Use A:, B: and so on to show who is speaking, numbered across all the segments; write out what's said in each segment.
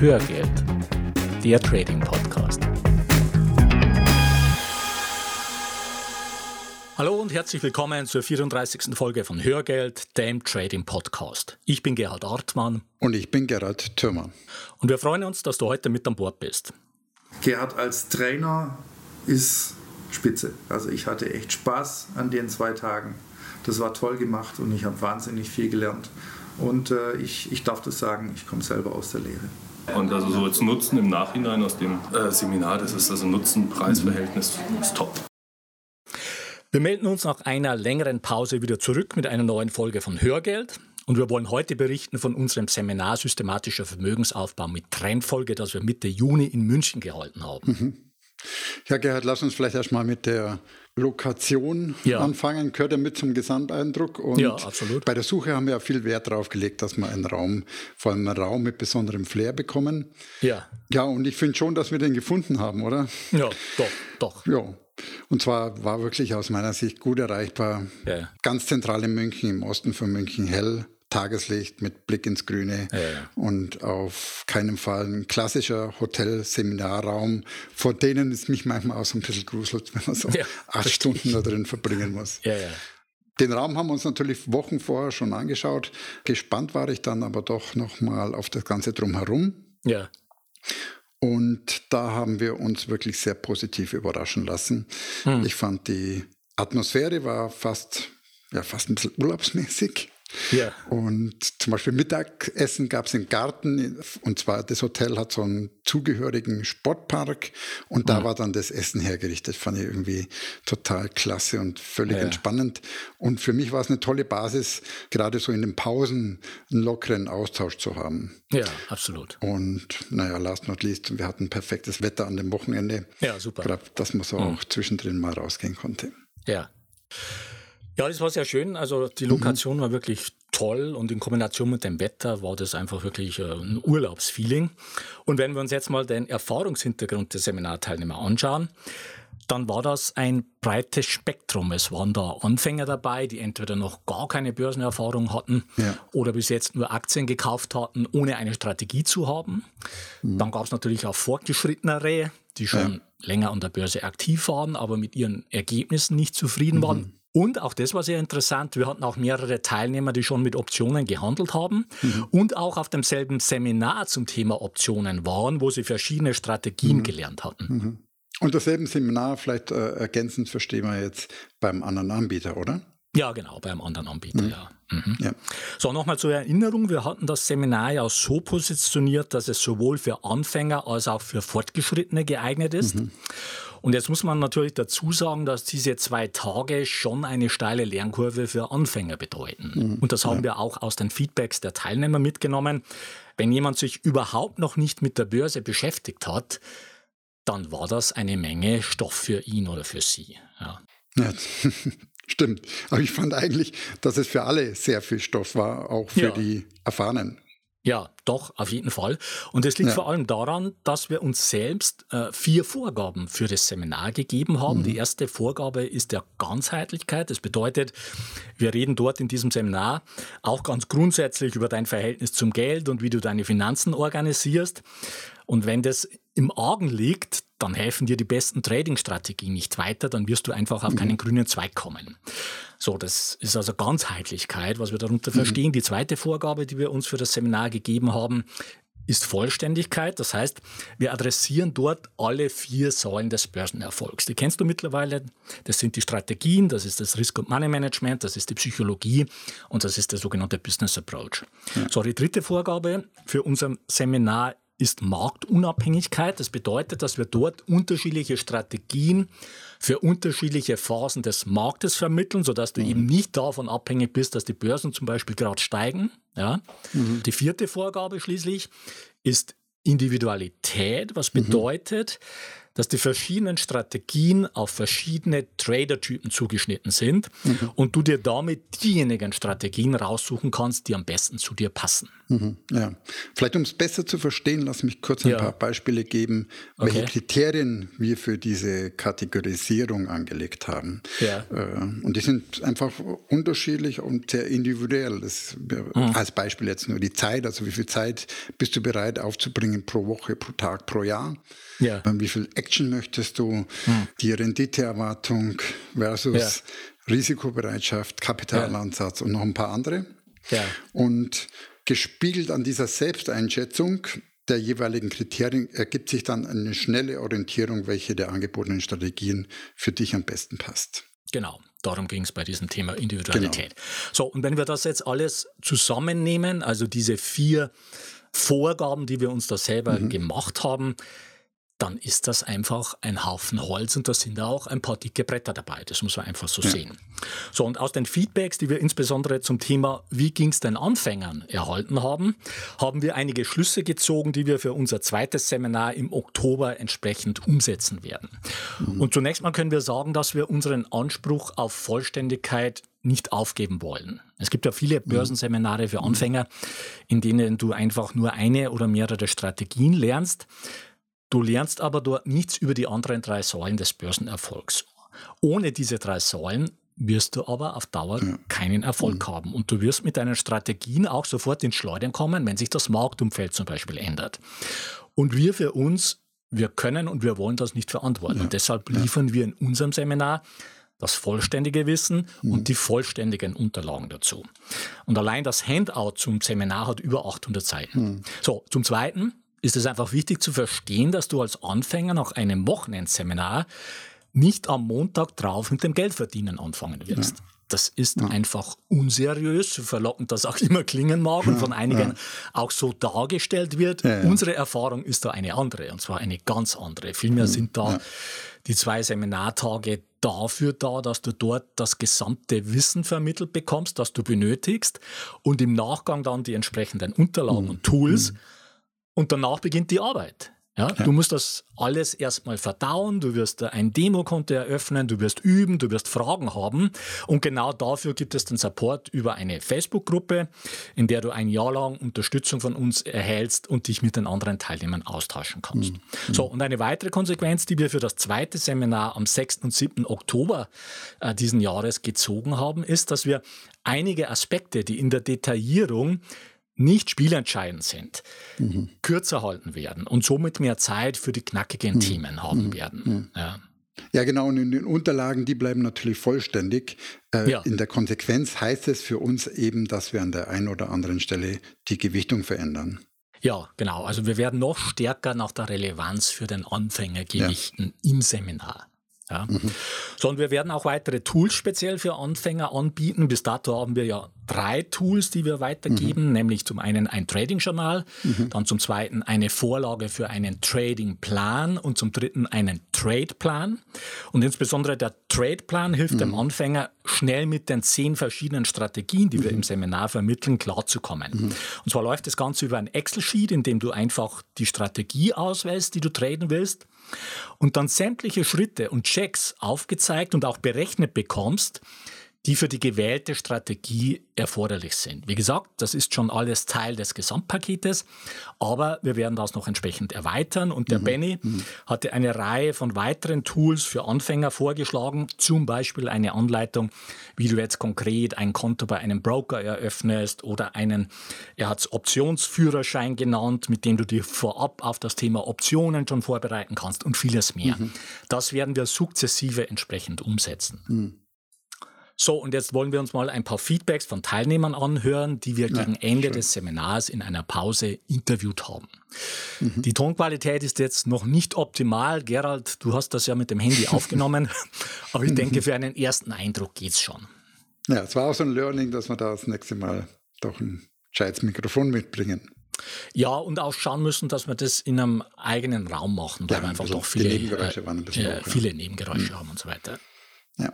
A: Hörgeld, der Trading Podcast. Hallo und herzlich willkommen zur 34. Folge von Hörgeld, dem Trading Podcast. Ich bin Gerhard Artmann.
B: Und ich bin Gerhard Thürmer.
A: Und wir freuen uns, dass du heute mit an Bord bist.
C: Gerhard als Trainer ist spitze. Also ich hatte echt Spaß an den zwei Tagen. Das war toll gemacht und ich habe wahnsinnig viel gelernt. Und äh, ich, ich darf das sagen, ich komme selber aus der Lehre.
D: Und also so als Nutzen im Nachhinein aus dem äh, Seminar, das ist also Nutzen-Preis-Verhältnis, ist top.
A: Wir melden uns nach einer längeren Pause wieder zurück mit einer neuen Folge von Hörgeld. Und wir wollen heute berichten von unserem Seminar Systematischer Vermögensaufbau mit Trendfolge, das wir Mitte Juni in München gehalten haben. Mhm.
B: Ja, Gerhard, lass uns vielleicht erstmal mit der Lokation ja. anfangen. Gehört ja mit zum Gesamteindruck. Und ja, absolut. Bei der Suche haben wir ja viel Wert darauf gelegt, dass wir einen Raum, vor allem einen Raum mit besonderem Flair bekommen. Ja. Ja, und ich finde schon, dass wir den gefunden haben, oder?
A: Ja, doch, doch.
B: Ja. Und zwar war wirklich aus meiner Sicht gut erreichbar. Ja. Ganz zentral in München, im Osten von München, hell Tageslicht mit Blick ins Grüne ja, ja. und auf keinen Fall ein klassischer Hotel-Seminarraum, vor denen es mich manchmal auch so ein bisschen gruselt, wenn man so ja, acht Stunden da drin verbringen muss. Den Raum haben wir uns natürlich Wochen vorher schon angeschaut. Gespannt war ich dann aber doch nochmal auf das Ganze drumherum. Ja. Und da haben wir uns wirklich sehr positiv überraschen lassen. Hm. Ich fand die Atmosphäre war fast, ja, fast ein bisschen urlaubsmäßig. Ja. Und zum Beispiel Mittagessen gab es im Garten und zwar das Hotel hat so einen zugehörigen Sportpark und da mhm. war dann das Essen hergerichtet. Fand ich irgendwie total klasse und völlig ja. entspannend. Und für mich war es eine tolle Basis, gerade so in den Pausen einen lockeren Austausch zu haben.
A: Ja, absolut.
B: Und naja, last not least, wir hatten perfektes Wetter an dem Wochenende. Ja, super. Gerade, dass man so mhm. auch zwischendrin mal rausgehen konnte.
A: Ja. Ja, das war sehr schön. Also die mhm. Lokation mhm. war wirklich toll und in Kombination mit dem Wetter war das einfach wirklich äh, ein Urlaubsfeeling. Und wenn wir uns jetzt mal den Erfahrungshintergrund der Seminarteilnehmer anschauen, dann war das ein breites Spektrum. Es waren da Anfänger dabei, die entweder noch gar keine Börsenerfahrung hatten ja. oder bis jetzt nur Aktien gekauft hatten, ohne eine Strategie zu haben. Mhm. Dann gab es natürlich auch fortgeschrittenere, die schon ja. länger an der Börse aktiv waren, aber mit ihren Ergebnissen nicht zufrieden mhm. waren und auch das war sehr interessant, wir hatten auch mehrere Teilnehmer, die schon mit Optionen gehandelt haben mhm. und auch auf demselben Seminar zum Thema Optionen waren, wo sie verschiedene Strategien mhm. gelernt hatten. Mhm.
B: Und dasselbe Seminar vielleicht äh, ergänzend verstehen wir jetzt beim anderen Anbieter, oder?
A: Ja, genau, beim anderen Anbieter, mhm. ja. Mhm. ja. So, nochmal zur Erinnerung, wir hatten das Seminar ja so positioniert, dass es sowohl für Anfänger als auch für Fortgeschrittene geeignet ist. Mhm. Und jetzt muss man natürlich dazu sagen, dass diese zwei Tage schon eine steile Lernkurve für Anfänger bedeuten. Mhm. Und das haben ja. wir auch aus den Feedbacks der Teilnehmer mitgenommen. Wenn jemand sich überhaupt noch nicht mit der Börse beschäftigt hat, dann war das eine Menge Stoff für ihn oder für sie. Ja.
B: ja. Stimmt. Aber ich fand eigentlich, dass es für alle sehr viel Stoff war, auch für ja. die Erfahrenen.
A: Ja, doch, auf jeden Fall. Und es liegt ja. vor allem daran, dass wir uns selbst äh, vier Vorgaben für das Seminar gegeben haben. Mhm. Die erste Vorgabe ist der Ganzheitlichkeit. Das bedeutet, wir reden dort in diesem Seminar auch ganz grundsätzlich über dein Verhältnis zum Geld und wie du deine Finanzen organisierst. Und wenn das im Argen liegt, dann helfen dir die besten Trading-Strategien nicht weiter, dann wirst du einfach auf keinen mhm. grünen Zweig kommen. So, das ist also Ganzheitlichkeit, was wir darunter mhm. verstehen. Die zweite Vorgabe, die wir uns für das Seminar gegeben haben, ist Vollständigkeit. Das heißt, wir adressieren dort alle vier Säulen des Börsenerfolgs. Die kennst du mittlerweile. Das sind die Strategien, das ist das Risk- und Money-Management, das ist die Psychologie und das ist der sogenannte Business Approach. Ja. So, die dritte Vorgabe für unser Seminar ist Marktunabhängigkeit. Das bedeutet, dass wir dort unterschiedliche Strategien für unterschiedliche Phasen des Marktes vermitteln, sodass du mhm. eben nicht davon abhängig bist, dass die Börsen zum Beispiel gerade steigen. Ja? Mhm. Die vierte Vorgabe schließlich ist Individualität, was mhm. Dass die verschiedenen Strategien auf verschiedene Trader-Typen zugeschnitten sind mhm. und du dir damit diejenigen Strategien raussuchen kannst, die am besten zu dir passen.
B: Mhm. Ja. Vielleicht um es besser zu verstehen, lass mich kurz ein ja. paar Beispiele geben, welche okay. Kriterien wir für diese Kategorisierung angelegt haben. Ja. Äh, und die sind einfach unterschiedlich und sehr individuell. Das, mhm. Als Beispiel jetzt nur die Zeit, also wie viel Zeit bist du bereit aufzubringen pro Woche, pro Tag, pro Jahr. Ja. Ähm, wie viel Action möchtest du? Mhm. Die Renditeerwartung versus ja. Risikobereitschaft, Kapitalansatz ja. und noch ein paar andere. Ja. Und gespiegelt an dieser Selbsteinschätzung der jeweiligen Kriterien ergibt sich dann eine schnelle Orientierung, welche der angebotenen Strategien für dich am besten passt.
A: Genau. Darum ging es bei diesem Thema Individualität. Genau. So, und wenn wir das jetzt alles zusammennehmen, also diese vier Vorgaben, die wir uns da selber mhm. gemacht haben, dann ist das einfach ein Haufen Holz und da sind auch ein paar dicke Bretter dabei. Das muss man einfach so ja. sehen. So, und aus den Feedbacks, die wir insbesondere zum Thema Wie ging es den Anfängern erhalten haben, haben wir einige Schlüsse gezogen, die wir für unser zweites Seminar im Oktober entsprechend umsetzen werden. Mhm. Und zunächst mal können wir sagen, dass wir unseren Anspruch auf Vollständigkeit nicht aufgeben wollen. Es gibt ja viele mhm. Börsenseminare für Anfänger, in denen du einfach nur eine oder mehrere Strategien lernst. Du lernst aber dort nichts über die anderen drei Säulen des Börsenerfolgs. Ohne diese drei Säulen wirst du aber auf Dauer ja. keinen Erfolg mhm. haben. Und du wirst mit deinen Strategien auch sofort ins Schleudern kommen, wenn sich das Marktumfeld zum Beispiel ändert. Und wir für uns, wir können und wir wollen das nicht verantworten. Ja. Und deshalb liefern ja. wir in unserem Seminar das vollständige Wissen mhm. und die vollständigen Unterlagen dazu. Und allein das Handout zum Seminar hat über 800 Seiten. Mhm. So, zum Zweiten, ist es einfach wichtig zu verstehen, dass du als Anfänger nach einem Wochenendseminar nicht am Montag drauf mit dem Geldverdienen anfangen wirst. Ja. Das ist ja. einfach unseriös, so verlockend das auch immer klingen mag und von einigen ja. auch so dargestellt wird. Unsere Erfahrung ist da eine andere, und zwar eine ganz andere. Vielmehr sind da die zwei Seminartage dafür da, dass du dort das gesamte Wissen vermittelt bekommst, das du benötigst und im Nachgang dann die entsprechenden Unterlagen mhm. und Tools mhm und danach beginnt die Arbeit. Ja, ja. Du musst das alles erstmal verdauen, du wirst ein Demokonto eröffnen, du wirst üben, du wirst Fragen haben. Und genau dafür gibt es den Support über eine Facebook-Gruppe, in der du ein Jahr lang Unterstützung von uns erhältst und dich mit den anderen Teilnehmern austauschen kannst. Mhm. So, und eine weitere Konsequenz, die wir für das zweite Seminar am 6. und 7. Oktober äh, diesen Jahres gezogen haben, ist, dass wir einige Aspekte, die in der Detaillierung nicht spielentscheidend sind, mhm. kürzer halten werden und somit mehr Zeit für die knackigen mhm. Themen haben mhm. werden.
B: Mhm. Ja. Ja, genau. Und in den Unterlagen, die bleiben natürlich vollständig. Äh, ja. In der Konsequenz heißt es für uns eben, dass wir an der einen oder anderen Stelle die Gewichtung verändern.
A: Ja, genau. Also wir werden noch stärker nach der Relevanz für den Anfänger gewichten ja. im Seminar. Ja. Mhm. So, und wir werden auch weitere Tools speziell für Anfänger anbieten. Bis dato haben wir ja drei Tools, die wir weitergeben, mhm. nämlich zum einen ein Trading-Journal, mhm. dann zum zweiten eine Vorlage für einen Trading-Plan und zum dritten einen Trade-Plan. Und insbesondere der Trade-Plan hilft mhm. dem Anfänger, schnell mit den zehn verschiedenen Strategien, die wir im mhm. Seminar vermitteln, klarzukommen. Mhm. Und zwar läuft das Ganze über ein Excel-Sheet, in dem du einfach die Strategie auswählst, die du traden willst und dann sämtliche Schritte und Checks aufgezeigt und auch berechnet bekommst, die für die gewählte Strategie erforderlich sind. Wie gesagt, das ist schon alles Teil des Gesamtpaketes, aber wir werden das noch entsprechend erweitern und der mhm. Benny mhm. hatte eine Reihe von weiteren Tools für Anfänger vorgeschlagen, zum Beispiel eine Anleitung, wie du jetzt konkret ein Konto bei einem Broker eröffnest oder einen, er hat es Optionsführerschein genannt, mit dem du dich vorab auf das Thema Optionen schon vorbereiten kannst und vieles mehr. Mhm. Das werden wir sukzessive entsprechend umsetzen. Mhm. So, und jetzt wollen wir uns mal ein paar Feedbacks von Teilnehmern anhören, die wir ja, gegen Ende schön. des Seminars in einer Pause interviewt haben. Mhm. Die Tonqualität ist jetzt noch nicht optimal. Gerald, du hast das ja mit dem Handy aufgenommen, aber ich denke, für einen ersten Eindruck geht es schon.
B: Ja, es war auch so ein Learning, dass wir da das nächste Mal doch ein gescheites Mikrofon mitbringen.
A: Ja, und auch schauen müssen, dass wir das in einem eigenen Raum machen, weil ja, wir einfach doch viele Nebengeräusche, äh, äh, viele Nebengeräusche mhm. haben und so weiter. Ja.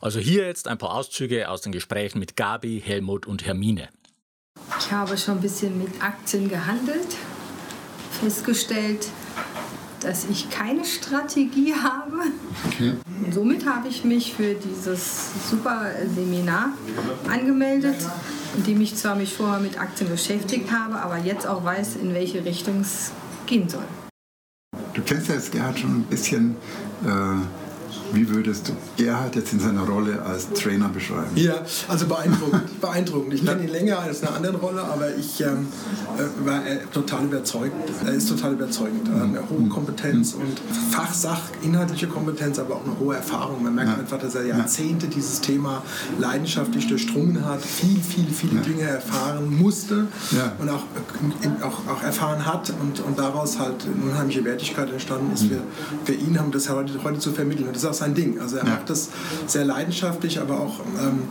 A: Also hier jetzt ein paar Auszüge aus den Gesprächen mit Gabi, Helmut und Hermine.
E: Ich habe schon ein bisschen mit Aktien gehandelt, festgestellt, dass ich keine Strategie habe. Okay. Somit habe ich mich für dieses super Seminar angemeldet, in dem ich zwar mich vorher mit Aktien beschäftigt habe, aber jetzt auch weiß, in welche Richtung es gehen soll.
B: Du kennst ja jetzt Gerhard schon ein bisschen. Äh wie würdest du Gerhard jetzt in seiner Rolle als Trainer beschreiben?
F: Ja, also beeindruckend. beeindruckend. Ich kenne ihn länger als in einer anderen Rolle, aber ich ähm, äh, war äh, total überzeugt. Er ist total überzeugend. Ähm, eine hohe Kompetenz und Fachsach, inhaltliche Kompetenz, aber auch eine hohe Erfahrung. Man merkt ja. einfach, dass er Jahrzehnte dieses Thema leidenschaftlich durchdrungen hat, viel, viel, viele ja. Dinge erfahren musste ja. und auch, äh, auch, auch erfahren hat und, und daraus halt eine unheimliche Wertigkeit entstanden ist. Mhm. Für, für ihn haben das heute, heute zu vermitteln. Und das ist auch sein Ding. Also er ja. macht das sehr leidenschaftlich, aber auch ähm,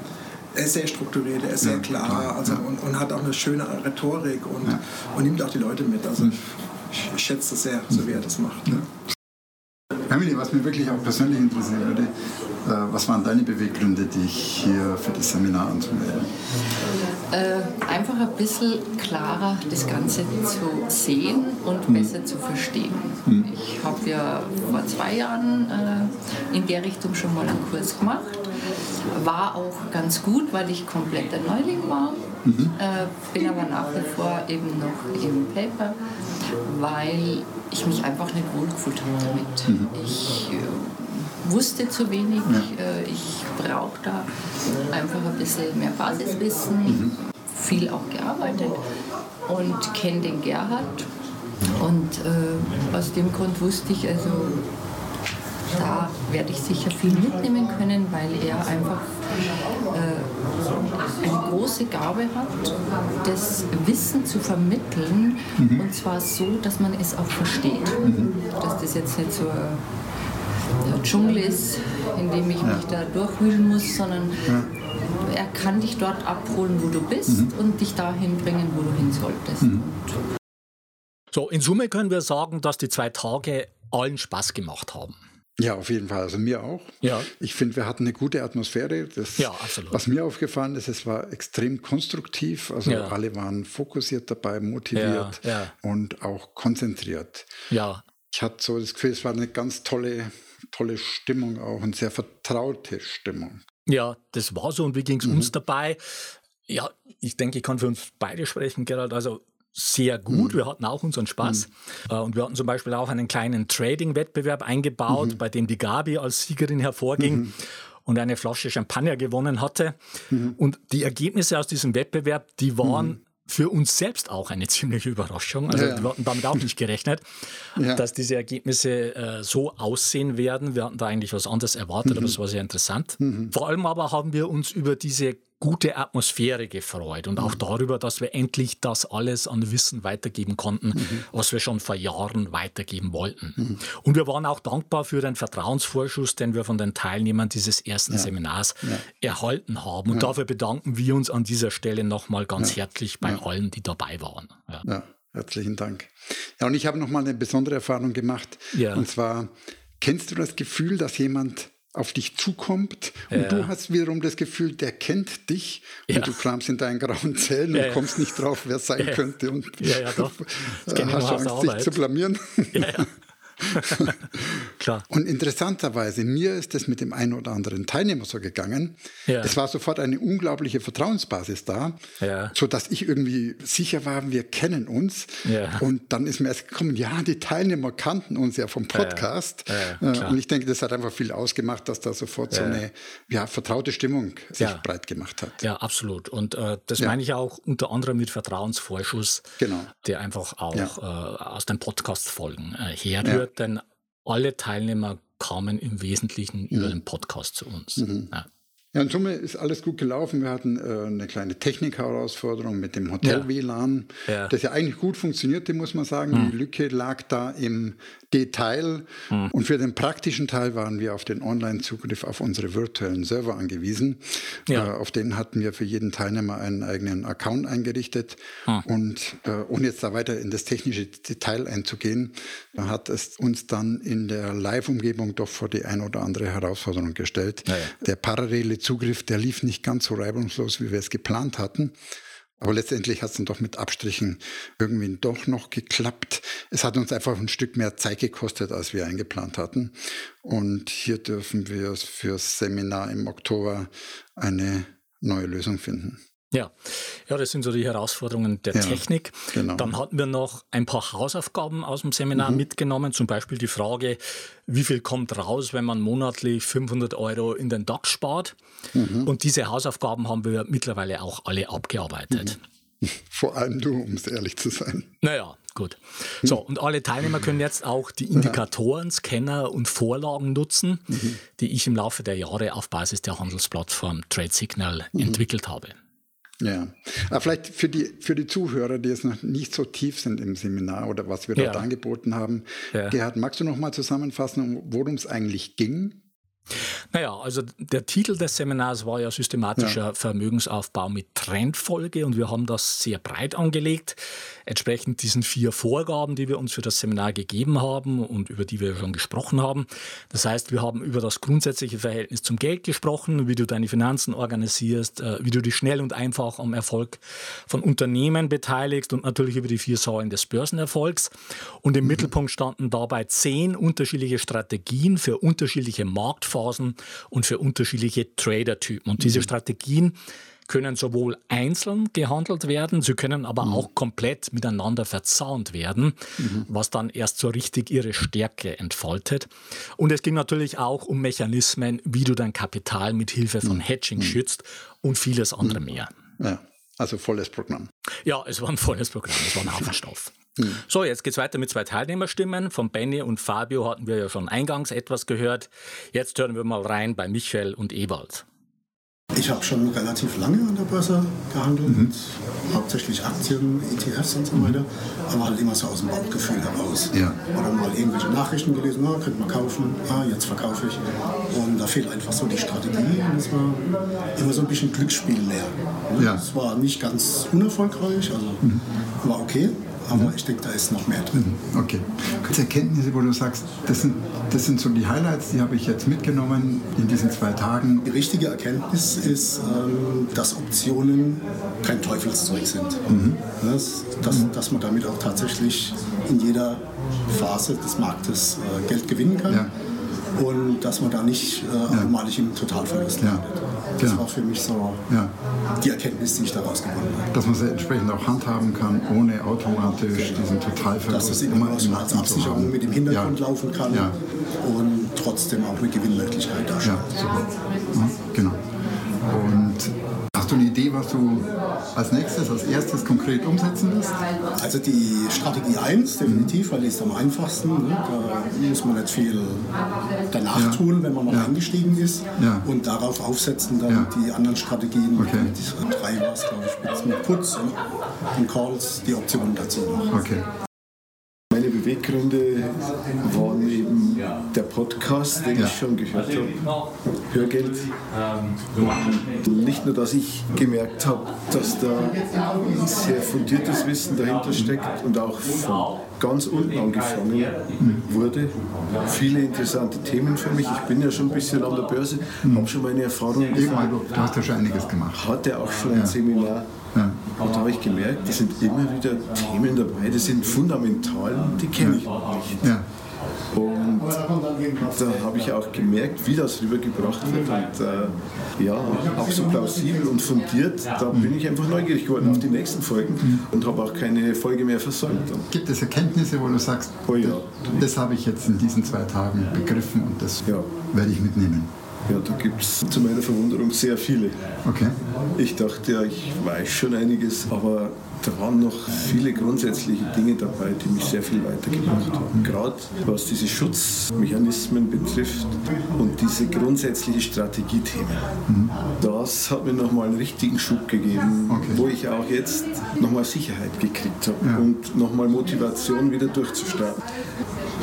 F: er ist sehr strukturiert, er ist sehr klar also, und, und, hat auch eine schöne Rhetorik und, und nimmt auch die Leute mit. Also ich, ich schätze das sehr, so wie er das macht.
B: Emily, was mich wirklich auch persönlich interessieren würde, äh, was waren deine Beweggründe, dich hier für das Seminar anzumelden?
G: Äh, einfach ein bisschen klarer das Ganze zu sehen und mhm. besser zu verstehen. Mhm. Ich habe ja vor zwei Jahren äh, in der Richtung schon mal einen Kurs gemacht. War auch ganz gut, weil ich komplett ein Neuling war. Mhm. Äh, bin aber nach wie vor eben noch im Paper, weil ich mich einfach nicht wohlgefühlt habe damit. Mhm. Ich äh, wusste zu wenig, ja. äh, ich brauche da einfach ein bisschen mehr Basiswissen, mhm. Viel auch gearbeitet und kenne den Gerhard. Und äh, aus dem Grund wusste ich, also da werde ich sicher viel mitnehmen können, weil er einfach äh, eine große Gabe hat, das Wissen zu vermitteln mhm. und zwar so, dass man es auch versteht. Mhm. Dass das jetzt nicht so ein Dschungel ist, in dem ich mich da durchwühlen muss, sondern ja. Er kann dich dort abholen, wo du bist mhm. und dich dahin bringen, wo du hin solltest. Mhm.
A: So, in Summe können wir sagen, dass die zwei Tage allen Spaß gemacht haben.
B: Ja, auf jeden Fall. Also mir auch. Ja. Ich finde, wir hatten eine gute Atmosphäre. Das, ja, absolut. Was mir aufgefallen ist, es war extrem konstruktiv. Also ja. alle waren fokussiert dabei, motiviert ja, ja. und auch konzentriert. Ja. Ich hatte so das Gefühl, es war eine ganz tolle, tolle Stimmung auch und sehr vertraute Stimmung.
A: Ja, das war so. Und wie ging es mhm. uns dabei? Ja, ich denke, ich kann für uns beide sprechen, Gerald. Also sehr gut. Mhm. Wir hatten auch unseren Spaß. Mhm. Äh, und wir hatten zum Beispiel auch einen kleinen Trading-Wettbewerb eingebaut, mhm. bei dem die Gabi als Siegerin hervorging mhm. und eine Flasche Champagner gewonnen hatte. Mhm. Und die Ergebnisse aus diesem Wettbewerb, die waren. Für uns selbst auch eine ziemliche Überraschung. Also ja, wir hatten damit auch nicht gerechnet, ja. dass diese Ergebnisse äh, so aussehen werden. Wir hatten da eigentlich was anderes erwartet, aber es war sehr interessant. Vor allem aber haben wir uns über diese gute Atmosphäre gefreut und auch mhm. darüber, dass wir endlich das alles an Wissen weitergeben konnten, mhm. was wir schon vor Jahren weitergeben wollten. Mhm. Und wir waren auch dankbar für den Vertrauensvorschuss, den wir von den Teilnehmern dieses ersten ja. Seminars ja. erhalten haben. Und ja. dafür bedanken wir uns an dieser Stelle nochmal ganz herzlich bei allen, die dabei waren.
B: Ja. herzlichen Dank. Ja, und ich habe nochmal eine besondere Erfahrung gemacht. Und zwar, kennst du das Gefühl, dass jemand auf dich zukommt und ja. du hast wiederum das Gefühl, der kennt dich ja. und du kramst in deinen grauen Zellen ja, und kommst nicht drauf, wer sein könnte und. Das hast Angst, dich zu blamieren. Ja. Klar. Und interessanterweise, mir ist das mit dem einen oder anderen Teilnehmer so gegangen. Ja. Es war sofort eine unglaubliche Vertrauensbasis da, ja. sodass ich irgendwie sicher war, wir kennen uns. Ja. Und dann ist mir erst gekommen, ja, die Teilnehmer kannten uns ja vom Podcast. Ja. Äh, und ich denke, das hat einfach viel ausgemacht, dass da sofort so eine ja, vertraute Stimmung sich breit gemacht hat.
A: Ja, absolut. Und äh, das meine ich auch unter anderem mit Vertrauensvorschuss, genau. der einfach auch äh, aus den Podcast-Folgen äh, herrührt denn alle Teilnehmer kamen im Wesentlichen über den Podcast zu uns. Mhm. Ja.
B: Ja, in Summe ist alles gut gelaufen. Wir hatten äh, eine kleine Technik-Herausforderung mit dem Hotel-WLAN, ja. das ja eigentlich gut funktionierte, muss man sagen. Mhm. Die Lücke lag da im Detail. Mhm. Und für den praktischen Teil waren wir auf den Online-Zugriff auf unsere virtuellen Server angewiesen. Ja. Äh, auf denen hatten wir für jeden Teilnehmer einen eigenen Account eingerichtet. Mhm. Und äh, ohne jetzt da weiter in das technische Detail einzugehen, hat es uns dann in der Live-Umgebung doch vor die ein oder andere Herausforderung gestellt. Ja, Der parallele Zugriff, der lief nicht ganz so reibungslos, wie wir es geplant hatten. Aber letztendlich hat es dann doch mit Abstrichen irgendwie doch noch geklappt. Es hat uns einfach ein Stück mehr Zeit gekostet, als wir eingeplant hatten. Und hier dürfen wir fürs Seminar im Oktober eine neue Lösung finden.
A: Ja. ja, das sind so die Herausforderungen der ja, Technik. Genau. Dann hatten wir noch ein paar Hausaufgaben aus dem Seminar mhm. mitgenommen, zum Beispiel die Frage, wie viel kommt raus, wenn man monatlich 500 Euro in den DAX spart. Mhm. Und diese Hausaufgaben haben wir mittlerweile auch alle abgearbeitet.
B: Mhm. Vor allem du, um es ehrlich zu sein.
A: Naja, gut. So, und alle Teilnehmer können jetzt auch die Indikatoren, Scanner und Vorlagen nutzen, mhm. die ich im Laufe der Jahre auf Basis der Handelsplattform Trade Signal mhm. entwickelt habe.
B: Ja, aber vielleicht für die, für die Zuhörer, die jetzt noch nicht so tief sind im Seminar oder was wir dort ja. angeboten haben. Ja. Gerhard, magst du noch mal zusammenfassen, worum es eigentlich ging?
A: Naja, also der Titel des Seminars war ja systematischer ja. Vermögensaufbau mit Trendfolge und wir haben das sehr breit angelegt, entsprechend diesen vier Vorgaben, die wir uns für das Seminar gegeben haben und über die wir schon gesprochen haben. Das heißt, wir haben über das grundsätzliche Verhältnis zum Geld gesprochen, wie du deine Finanzen organisierst, äh, wie du dich schnell und einfach am Erfolg von Unternehmen beteiligst und natürlich über die vier Säulen des Börsenerfolgs. Und im mhm. Mittelpunkt standen dabei zehn unterschiedliche Strategien für unterschiedliche Marktfolgen Phasen und für unterschiedliche Trader-Typen. Und diese mhm. Strategien können sowohl einzeln gehandelt werden, sie können aber mhm. auch komplett miteinander verzahnt werden, mhm. was dann erst so richtig ihre Stärke entfaltet. Und es ging natürlich auch um Mechanismen, wie du dein Kapital mit Hilfe von mhm. Hedging mhm. schützt und vieles andere mhm. mehr.
B: Ja, also volles Programm.
A: Ja, es war ein volles Programm, es war ein Haufen Stoff. Mhm. So, jetzt geht es weiter mit zwei Teilnehmerstimmen. Von Benny und Fabio hatten wir ja schon eingangs etwas gehört. Jetzt hören wir mal rein bei Michael und Ewald.
H: Ich habe schon relativ lange an der Börse gehandelt, mhm. hauptsächlich Aktien, ETFs und so weiter, aber halt immer so aus dem Bauchgefühl heraus. Ja. Oder mal irgendwelche Nachrichten gelesen, ah, könnte man kaufen, ah, jetzt verkaufe ich. Und da fehlt einfach so die Strategie und es war immer so ein bisschen Glücksspiel leer. Ja. Es war nicht ganz unerfolgreich, also mhm. war okay, aber ich denke, da ist noch mehr drin.
B: Okay. Kurze Erkenntnisse, wo du sagst, das sind, das sind so die Highlights, die habe ich jetzt mitgenommen in diesen zwei Tagen.
H: Die richtige Erkenntnis ist, ähm, dass Optionen kein Teufelszeug sind. Mhm. Das, dass, mhm. dass man damit auch tatsächlich in jeder Phase des Marktes äh, Geld gewinnen kann. Ja und dass man da nicht äh, einmalig im Totalverlust landet. Das ja. war für mich so ja. die Erkenntnis, die ich daraus gewonnen habe.
B: Dass man sie entsprechend auch handhaben kann, ohne automatisch genau. diesen Totalverlust.
H: Dass es immer, immer als Absicherung mit dem Hintergrund ja. laufen kann und trotzdem auch eine Gewinnmöglichkeit darstellt. Ja, super.
B: Du eine Idee, was du als nächstes, als erstes konkret umsetzen wirst?
H: Also die Strategie 1 definitiv, weil die ist am einfachsten. Ne? Da muss man nicht viel danach ja. tun, wenn man mal ja. eingestiegen ist. Ja. Und darauf aufsetzen dann die anderen Strategien. Okay. Mit drei war es, glaube ich, mit Puts und, und Calls, die Optionen dazu noch. Okay.
I: Beweggründe waren eben der Podcast, den ja. ich schon gehört habe, Hörgeld. Nicht nur, dass ich gemerkt habe, dass da sehr fundiertes Wissen dahinter steckt und auch von ganz unten angefangen wurde. Viele interessante Themen für mich. Ich bin ja schon ein bisschen an der Börse, habe schon meine Erfahrungen
B: gemacht. Du hast ja schon einiges gemacht.
I: Hatte auch schon ein Seminar ja. Und da habe ich gemerkt, es sind immer wieder Themen dabei, die sind fundamental, die kenne ich nicht. Ja. Und da habe ich auch gemerkt, wie das rübergebracht wird. Und äh, ja, auch so plausibel und fundiert, da bin ich einfach neugierig geworden auf die nächsten Folgen und habe auch keine Folge mehr versäumt.
B: Gibt es Erkenntnisse, wo du sagst, oh ja. das, das habe ich jetzt in diesen zwei Tagen begriffen und das ja. werde ich mitnehmen?
I: Ja, da gibt es zu meiner Verwunderung sehr viele. Okay. Ich dachte ja, ich weiß schon einiges, aber da waren noch viele grundsätzliche Dinge dabei, die mich sehr viel weitergebracht haben. Gerade was diese Schutzmechanismen betrifft und diese grundsätzliche Strategiethemen. Mhm. Das hat mir nochmal einen richtigen Schub gegeben, okay. wo ich auch jetzt nochmal Sicherheit gekriegt habe ja. und nochmal Motivation wieder durchzustarten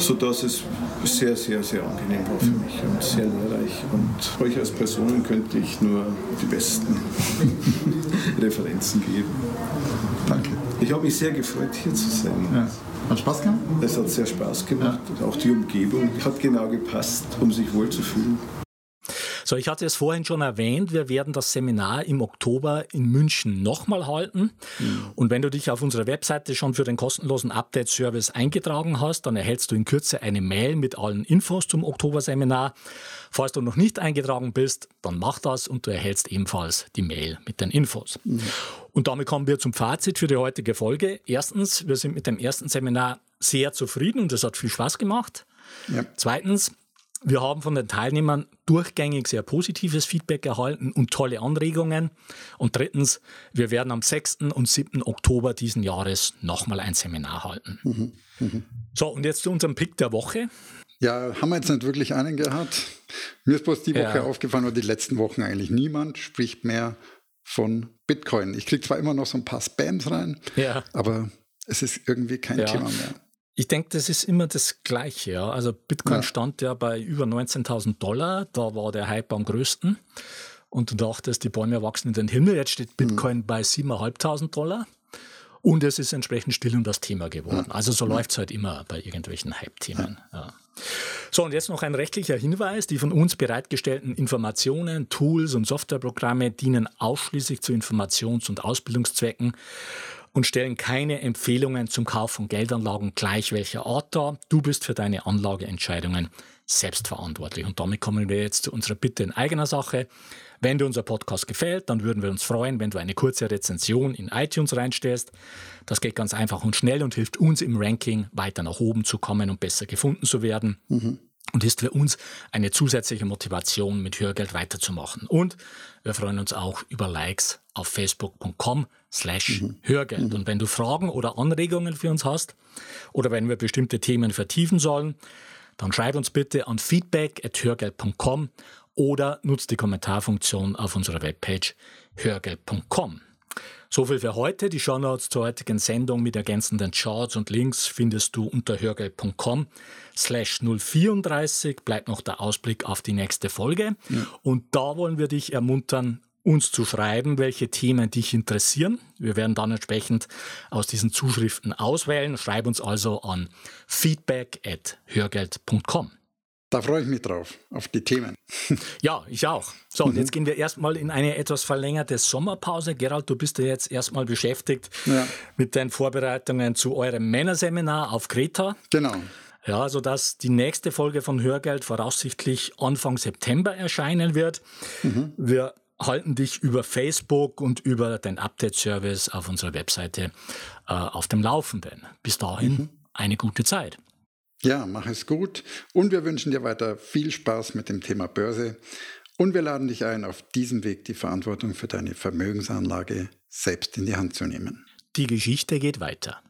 I: sodass es sehr, sehr, sehr angenehm war für mich und sehr lehrreich. Und euch als Personen könnte ich nur die besten Referenzen geben. Danke. Ich habe mich sehr gefreut, hier zu sein. Ja.
B: Hat Spaß gemacht?
I: Es hat sehr Spaß gemacht. Ja. Auch die Umgebung hat genau gepasst, um sich wohlzufühlen.
A: So, ich hatte es vorhin schon erwähnt, wir werden das Seminar im Oktober in München nochmal halten. Mhm. Und wenn du dich auf unserer Webseite schon für den kostenlosen Update-Service eingetragen hast, dann erhältst du in Kürze eine Mail mit allen Infos zum Oktober-Seminar. Falls du noch nicht eingetragen bist, dann mach das und du erhältst ebenfalls die Mail mit den Infos. Mhm. Und damit kommen wir zum Fazit für die heutige Folge. Erstens, wir sind mit dem ersten Seminar sehr zufrieden und es hat viel Spaß gemacht. Ja. Zweitens, wir haben von den Teilnehmern durchgängig sehr positives Feedback erhalten und tolle Anregungen. Und drittens, wir werden am 6. und 7. Oktober diesen Jahres nochmal ein Seminar halten. Mhm. Mhm. So, und jetzt zu unserem Pick der Woche.
B: Ja, haben wir jetzt nicht wirklich einen gehabt. Mir ist bloß die Woche ja. aufgefallen, oder die letzten Wochen eigentlich niemand spricht mehr von Bitcoin. Ich kriege zwar immer noch so ein paar Spams rein, ja. aber es ist irgendwie kein ja. Thema mehr.
A: Ich denke, das ist immer das Gleiche. Ja. Also Bitcoin ja. stand ja bei über 19.000 Dollar, da war der Hype am größten. Und du dachtest, die Bäume wachsen in den Himmel. Jetzt steht Bitcoin mhm. bei 7.500 Dollar. Und es ist entsprechend still um das Thema geworden. Ja. Also so ja. läuft es halt immer bei irgendwelchen Hype-Themen. Ja. So, und jetzt noch ein rechtlicher Hinweis. Die von uns bereitgestellten Informationen, Tools und Softwareprogramme dienen ausschließlich zu Informations- und Ausbildungszwecken und stellen keine Empfehlungen zum Kauf von Geldanlagen gleich welcher Art dar. Du bist für deine Anlageentscheidungen selbstverantwortlich. Und damit kommen wir jetzt zu unserer Bitte in eigener Sache. Wenn dir unser Podcast gefällt, dann würden wir uns freuen, wenn du eine kurze Rezension in iTunes reinstellst. Das geht ganz einfach und schnell und hilft uns im Ranking weiter nach oben zu kommen und besser gefunden zu werden. Mhm. Und ist für uns eine zusätzliche Motivation, mit Hörgeld weiterzumachen. Und wir freuen uns auch über Likes auf facebook.com slash mhm. Hörgeld. Mhm. Und wenn du Fragen oder Anregungen für uns hast oder wenn wir bestimmte Themen vertiefen sollen, dann schreib uns bitte an feedback.hörgeld.com oder nutzt die Kommentarfunktion auf unserer Webpage hörgeld.com. So viel für heute. Die Shownotes zur heutigen Sendung mit ergänzenden Charts und Links findest du unter hörgeld.com slash 034. Bleibt noch der Ausblick auf die nächste Folge. Ja. Und da wollen wir dich ermuntern, uns zu schreiben, welche Themen dich interessieren. Wir werden dann entsprechend aus diesen Zuschriften auswählen. Schreib uns also an feedback at hörgeld.com.
B: Da freue ich mich drauf, auf die Themen.
A: Ja, ich auch. So, und mhm. jetzt gehen wir erstmal in eine etwas verlängerte Sommerpause. Gerald, du bist ja jetzt erstmal beschäftigt ja. mit den Vorbereitungen zu eurem Männerseminar auf Kreta.
B: Genau.
A: Ja, sodass die nächste Folge von Hörgeld voraussichtlich Anfang September erscheinen wird. Mhm. Wir halten dich über Facebook und über den Update-Service auf unserer Webseite äh, auf dem Laufenden. Bis dahin mhm. eine gute Zeit.
B: Ja, mach es gut und wir wünschen dir weiter viel Spaß mit dem Thema Börse und wir laden dich ein, auf diesem Weg die Verantwortung für deine Vermögensanlage selbst in die Hand zu nehmen.
A: Die Geschichte geht weiter.